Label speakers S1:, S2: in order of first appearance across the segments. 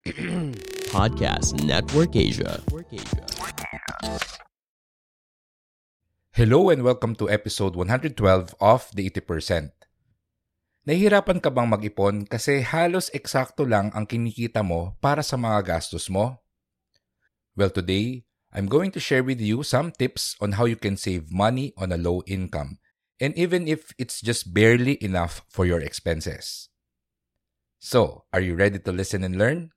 S1: Podcast Network Asia.
S2: Hello and welcome to episode 112 of The 80%. Nahihirapan ka bang mag-ipon kasi halos eksakto lang ang kinikita mo para sa mga gastos mo? Well, today, I'm going to share with you some tips on how you can save money on a low income, and even if it's just barely enough for your expenses. So, are you ready to listen and learn?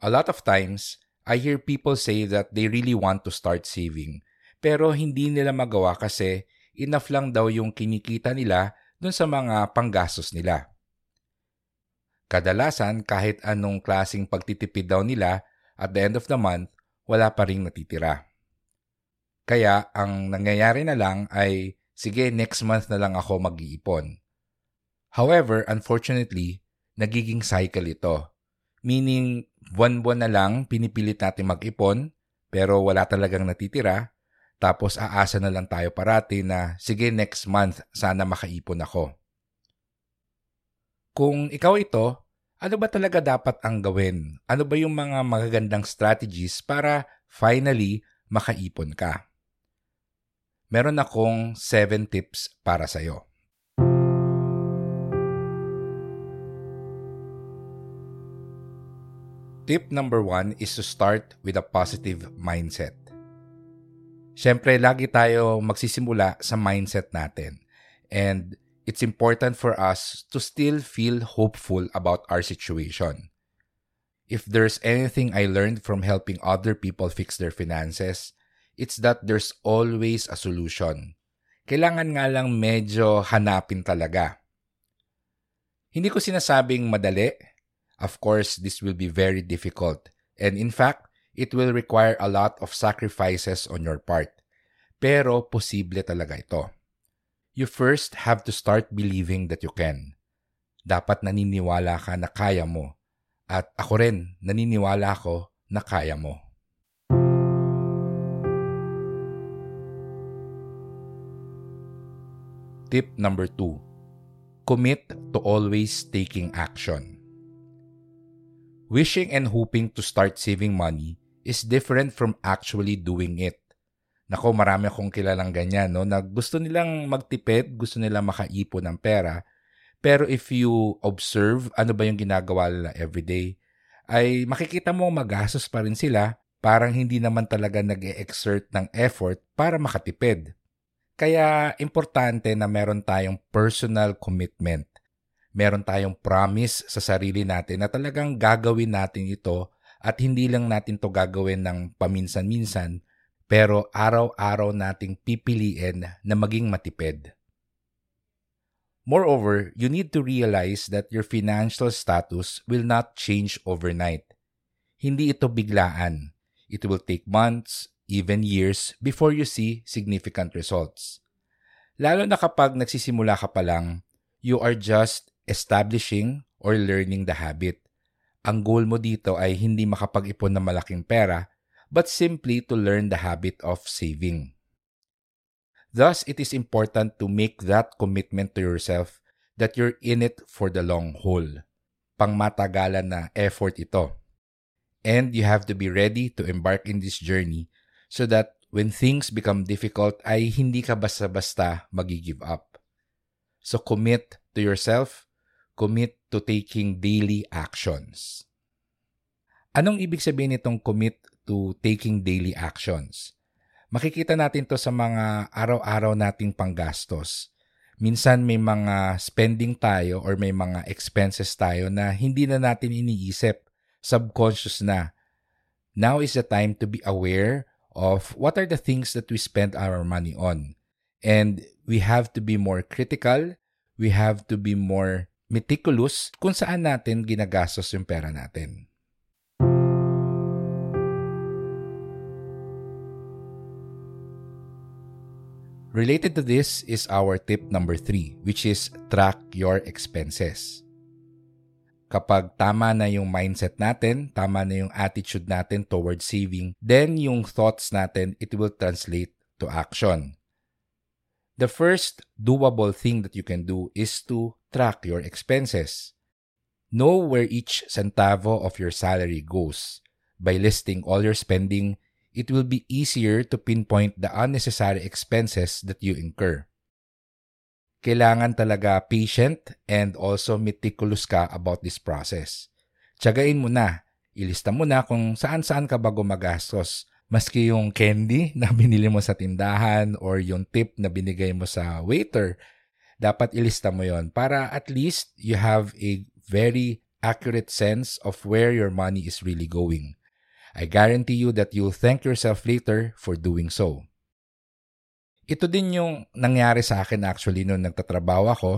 S2: A lot of times, I hear people say that they really want to start saving, pero hindi nila magawa kasi enough lang daw yung kinikita nila dun sa mga panggastos nila. Kadalasan, kahit anong klasing pagtitipid daw nila, at the end of the month, wala pa ring natitira. Kaya, ang nangyayari na lang ay, sige, next month na lang ako mag-iipon. However, unfortunately, nagiging cycle ito. Meaning, buwan-buwan na lang pinipilit natin mag-ipon, pero wala talagang natitira, tapos aasa na lang tayo parati na, sige next month, sana makaipon ako. Kung ikaw ito, ano ba talaga dapat ang gawin? Ano ba yung mga magagandang strategies para finally makaipon ka? Meron akong 7 tips para sa'yo. Tip number one is to start with a positive mindset. Siyempre, lagi tayo magsisimula sa mindset natin. And it's important for us to still feel hopeful about our situation. If there's anything I learned from helping other people fix their finances, it's that there's always a solution. Kailangan nga lang medyo hanapin talaga. Hindi ko sinasabing madali, Of course, this will be very difficult, and in fact, it will require a lot of sacrifices on your part. Pero posible talaga ito. You first have to start believing that you can. Dapat naniniwala ka na kaya mo. At ako rin, naniniwala ako na kaya mo. Tip number two, commit to always taking action. Wishing and hoping to start saving money is different from actually doing it. Nako, marami akong kilalang ganyan, no? Na gusto nilang magtipid, gusto nilang makaipon ng pera. Pero if you observe ano ba yung ginagawa nila everyday, ay makikita mo magastos pa rin sila, parang hindi naman talaga nag exert ng effort para makatipid. Kaya importante na meron tayong personal commitment meron tayong promise sa sarili natin na talagang gagawin natin ito at hindi lang natin to gagawin ng paminsan-minsan pero araw-araw nating pipiliin na maging matipid. Moreover, you need to realize that your financial status will not change overnight. Hindi ito biglaan. It will take months, even years, before you see significant results. Lalo na kapag nagsisimula ka pa lang, you are just establishing or learning the habit. Ang goal mo dito ay hindi makapag-ipon ng malaking pera, but simply to learn the habit of saving. Thus, it is important to make that commitment to yourself that you're in it for the long haul. Pangmatagalan na effort ito. And you have to be ready to embark in this journey so that when things become difficult ay hindi ka basta-basta magi-give up. So commit to yourself, commit to taking daily actions. Anong ibig sabihin nitong commit to taking daily actions? Makikita natin to sa mga araw-araw nating panggastos. Minsan may mga spending tayo or may mga expenses tayo na hindi na natin iniisip, subconscious na. Now is the time to be aware of what are the things that we spend our money on. And we have to be more critical, we have to be more meticulous kung saan natin ginagastos yung pera natin. Related to this is our tip number three, which is track your expenses. Kapag tama na yung mindset natin, tama na yung attitude natin towards saving, then yung thoughts natin, it will translate to action. The first doable thing that you can do is to track your expenses. Know where each centavo of your salary goes. By listing all your spending, it will be easier to pinpoint the unnecessary expenses that you incur kailangan talaga patient and also meticulous ka about this process. Tsagain mo na. Ilista mo na kung saan-saan ka ba gumagastos. Maski yung candy na binili mo sa tindahan or yung tip na binigay mo sa waiter, dapat ilista mo yon para at least you have a very accurate sense of where your money is really going. I guarantee you that you'll thank yourself later for doing so. Ito din yung nangyari sa akin actually nung nagtatrabaho ako.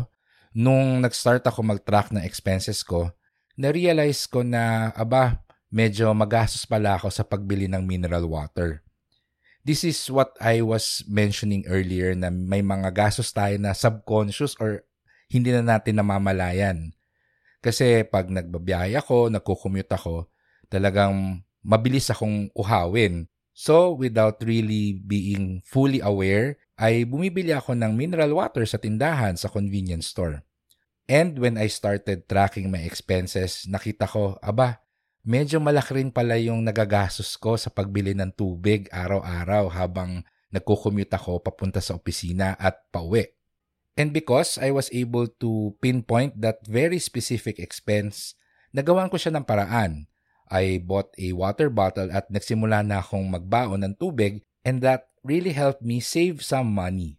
S2: Nung nag-start ako mag-track ng expenses ko, na-realize ko na, aba, medyo magastos pala ako sa pagbili ng mineral water. This is what I was mentioning earlier na may mga gastos tayo na subconscious or hindi na natin namamalayan. Kasi pag nagbabiyahe ako, nagko-commute ako, talagang mabilis akong uhawin. So, without really being fully aware, ay bumibili ako ng mineral water sa tindahan sa convenience store. And when I started tracking my expenses, nakita ko, aba, medyo malaki rin pala yung nagagastos ko sa pagbili ng tubig araw-araw habang nagko-commute ako papunta sa opisina at pauwi. And because I was able to pinpoint that very specific expense, nagawan ko siya ng paraan I bought a water bottle at nagsimula na akong magbaon ng tubig and that really helped me save some money.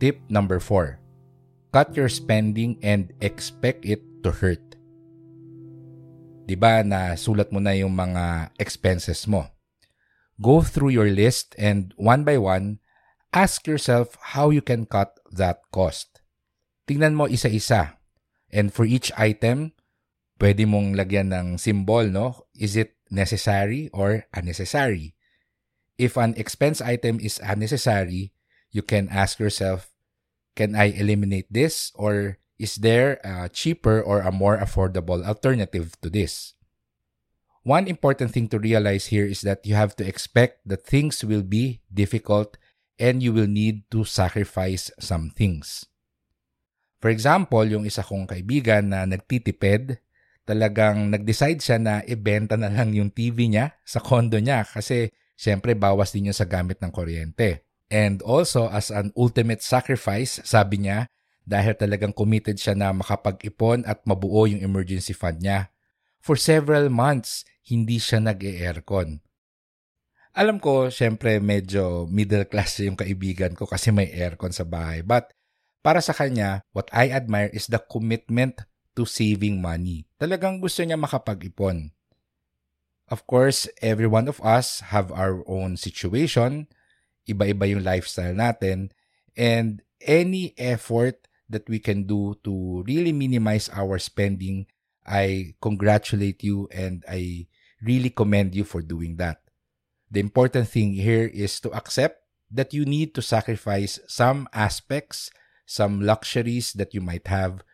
S2: Tip number 4. Cut your spending and expect it to hurt. 'Di ba na sulat mo na yung mga expenses mo? Go through your list and one by one ask yourself how you can cut that cost tingnan mo isa-isa. And for each item, pwede mong lagyan ng symbol, no? Is it necessary or unnecessary? If an expense item is unnecessary, you can ask yourself, can I eliminate this or is there a cheaper or a more affordable alternative to this? One important thing to realize here is that you have to expect that things will be difficult and you will need to sacrifice some things. For example, yung isa kong kaibigan na nagtitipid, talagang nag-decide siya na ibenta na lang yung TV niya sa condo niya kasi syempre bawas din yun sa gamit ng kuryente. And also as an ultimate sacrifice, sabi niya, dahil talagang committed siya na makapag-ipon at mabuo yung emergency fund niya. For several months, hindi siya nag-e-aircon. Alam ko, syempre medyo middle class yung kaibigan ko kasi may aircon sa bahay. But para sa kanya, what I admire is the commitment to saving money. Talagang gusto niya makapag-ipon. Of course, every one of us have our own situation. Iba-iba yung lifestyle natin. And any effort that we can do to really minimize our spending, I congratulate you and I really commend you for doing that. The important thing here is to accept that you need to sacrifice some aspects some luxuries that you might have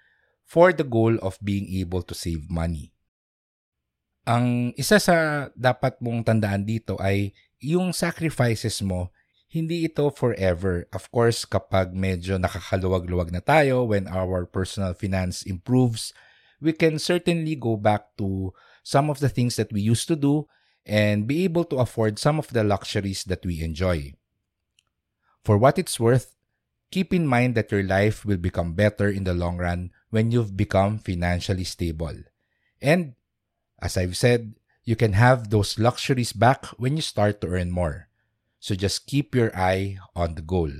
S2: for the goal of being able to save money. Ang isa sa dapat mong tandaan dito ay yung sacrifices mo, hindi ito forever. Of course, kapag medyo nakakaluwag-luwag na tayo, when our personal finance improves, we can certainly go back to some of the things that we used to do and be able to afford some of the luxuries that we enjoy. For what it's worth, keep in mind that your life will become better in the long run when you've become financially stable. And as I've said, you can have those luxuries back when you start to earn more. So just keep your eye on the goal.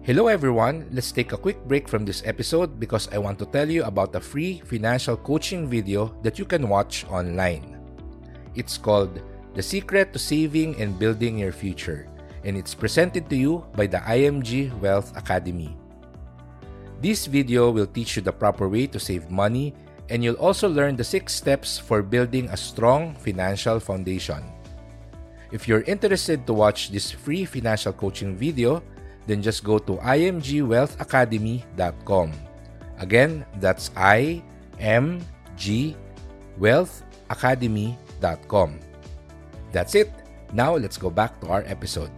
S2: Hello everyone, let's take a quick break from this episode because I want to tell you about a free financial coaching video that you can watch online. It's called The Secret to Saving and Building Your Future, and it's presented to you by the IMG Wealth Academy. This video will teach you the proper way to save money, and you'll also learn the six steps for building a strong financial foundation. If you're interested to watch this free financial coaching video, then just go to imgwealthacademy.com. Again, that's I M G Wealth That's it. Now let's go back to our episode.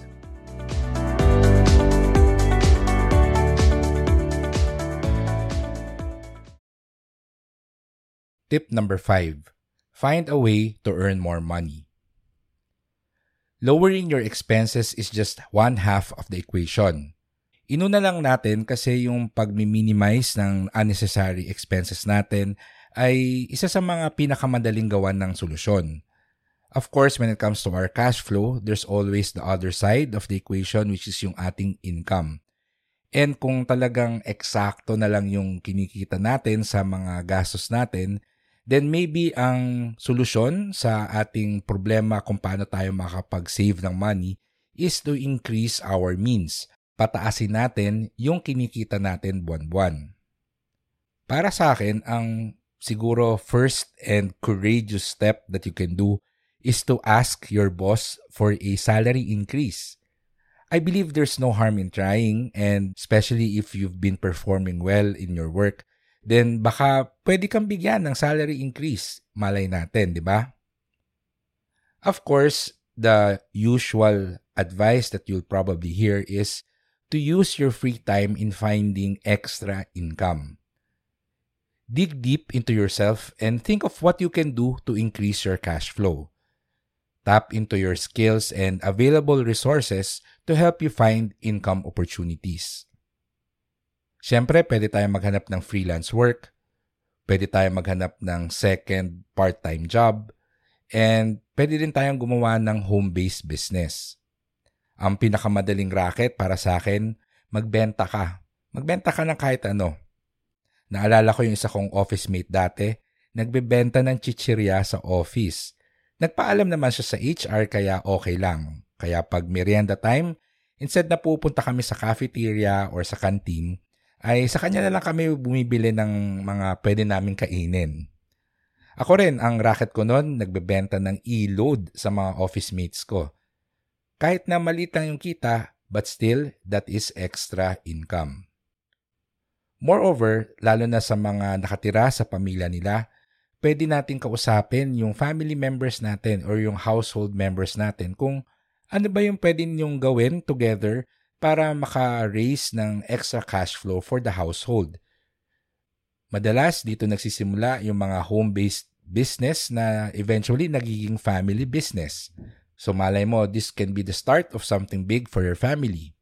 S2: Tip number 5. Find a way to earn more money. Lowering your expenses is just one half of the equation. Inuna lang natin kasi yung pag-minimize ng unnecessary expenses natin ay isa sa mga pinakamadaling gawan ng solusyon. Of course, when it comes to our cash flow, there's always the other side of the equation which is yung ating income. And kung talagang eksakto na lang yung kinikita natin sa mga gastos natin, then maybe ang solusyon sa ating problema kung paano tayo makapag-save ng money is to increase our means. Pataasin natin yung kinikita natin buwan-buwan. Para sa akin, ang siguro first and courageous step that you can do is to ask your boss for a salary increase. I believe there's no harm in trying and especially if you've been performing well in your work, then baka pwede kang bigyan ng salary increase. Malay natin, di ba? Of course, the usual advice that you'll probably hear is to use your free time in finding extra income. Dig deep into yourself and think of what you can do to increase your cash flow. Tap into your skills and available resources to help you find income opportunities. Siyempre, pwede tayong maghanap ng freelance work, pwede tayong maghanap ng second part-time job, and pwede din tayong gumawa ng home-based business. Ang pinakamadaling racket para sa akin, magbenta ka. Magbenta ka ng kahit ano Naalala ko yung isa kong office mate dati, nagbebenta ng chichirya sa office. Nagpaalam naman siya sa HR kaya okay lang. Kaya pag merienda time, instead na pupunta kami sa cafeteria or sa canteen, ay sa kanya na lang kami bumibili ng mga pwede namin kainin. Ako rin, ang racket ko noon, nagbebenta ng e-load sa mga office mates ko. Kahit na maliit lang yung kita, but still, that is extra income. Moreover, lalo na sa mga nakatira sa pamilya nila, pwede nating kausapin yung family members natin or yung household members natin kung ano ba yung pwede ninyong gawin together para maka-raise ng extra cash flow for the household. Madalas dito nagsisimula yung mga home-based business na eventually nagiging family business. So malay mo, this can be the start of something big for your family.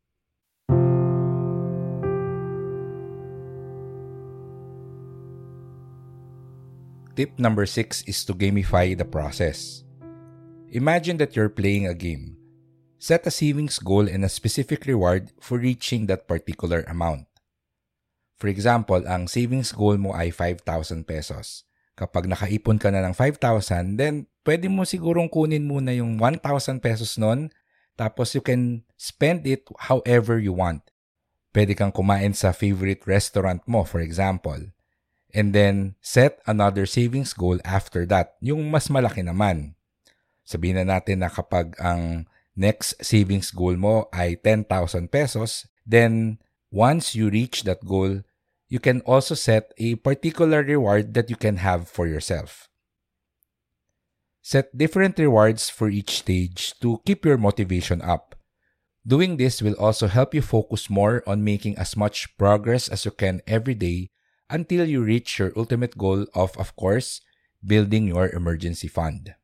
S2: Tip number six is to gamify the process. Imagine that you're playing a game. Set a savings goal and a specific reward for reaching that particular amount. For example, ang savings goal mo ay 5,000 pesos. Kapag nakaipon ka na ng 5,000, then pwede mo sigurong kunin muna yung 1,000 pesos nun, tapos you can spend it however you want. Pwede kang kumain sa favorite restaurant mo, for example and then set another savings goal after that, yung mas malaki naman. Sabihin na natin na kapag ang next savings goal mo ay 10,000 pesos, then once you reach that goal, you can also set a particular reward that you can have for yourself. Set different rewards for each stage to keep your motivation up. Doing this will also help you focus more on making as much progress as you can every day until you reach your ultimate goal of, of course, building your emergency fund.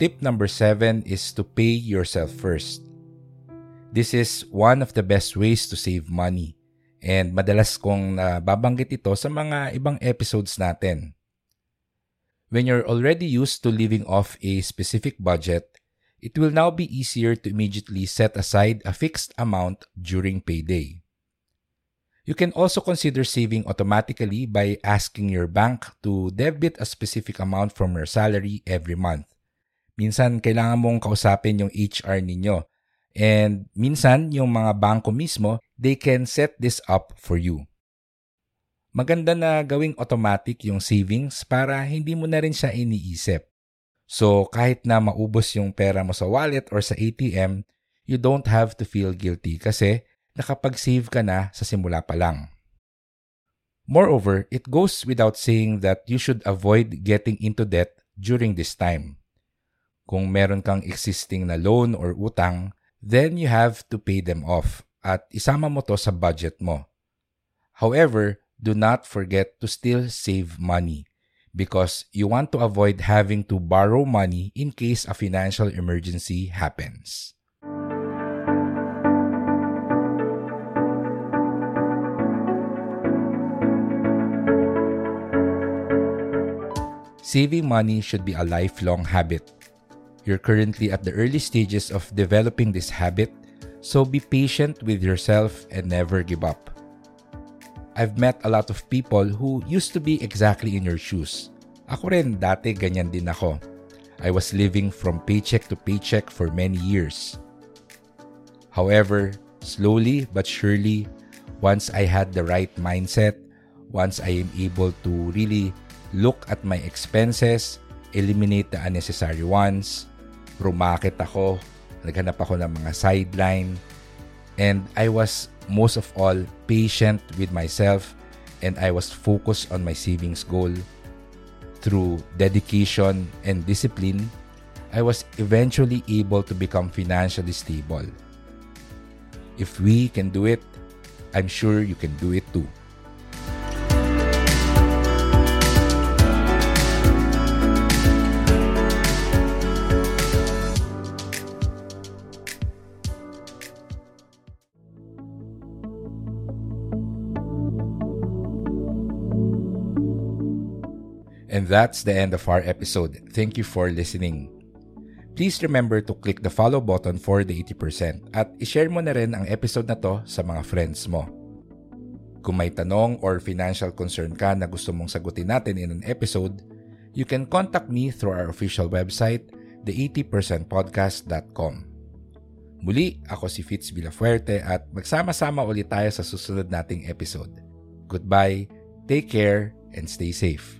S2: Tip number seven is to pay yourself first. This is one of the best ways to save money and madalas kong nababanggit ito sa mga ibang episodes natin. When you're already used to living off a specific budget, it will now be easier to immediately set aside a fixed amount during payday. You can also consider saving automatically by asking your bank to debit a specific amount from your salary every month. Minsan, kailangan mong kausapin yung HR ninyo. And minsan, yung mga bangko mismo, they can set this up for you. Maganda na gawing automatic yung savings para hindi mo na rin siya iniisip. So, kahit na maubos yung pera mo sa wallet or sa ATM, you don't have to feel guilty kasi nakapag-save ka na sa simula pa lang. Moreover, it goes without saying that you should avoid getting into debt during this time. Kung meron kang existing na loan or utang, then you have to pay them off at isama mo to sa budget mo. However, do not forget to still save money because you want to avoid having to borrow money in case a financial emergency happens. Saving money should be a lifelong habit. You're currently at the early stages of developing this habit, so be patient with yourself and never give up. I've met a lot of people who used to be exactly in your shoes. Ako rin dati ganyan din ako. I was living from paycheck to paycheck for many years. However, slowly but surely, once I had the right mindset, once I am able to really look at my expenses, eliminate the unnecessary ones, rumakit ako, naghanap ako ng mga sideline, and I was most of all patient with myself and I was focused on my savings goal. Through dedication and discipline, I was eventually able to become financially stable. If we can do it, I'm sure you can do it too. And that's the end of our episode. Thank you for listening. Please remember to click the follow button for the 80% at ishare mo na rin ang episode na to sa mga friends mo. Kung may tanong or financial concern ka na gusto mong sagutin natin in an episode, you can contact me through our official website, the80percentpodcast.com. Muli, ako si Fitz Villafuerte at magsama-sama ulit tayo sa susunod nating episode. Goodbye, take care, and stay safe.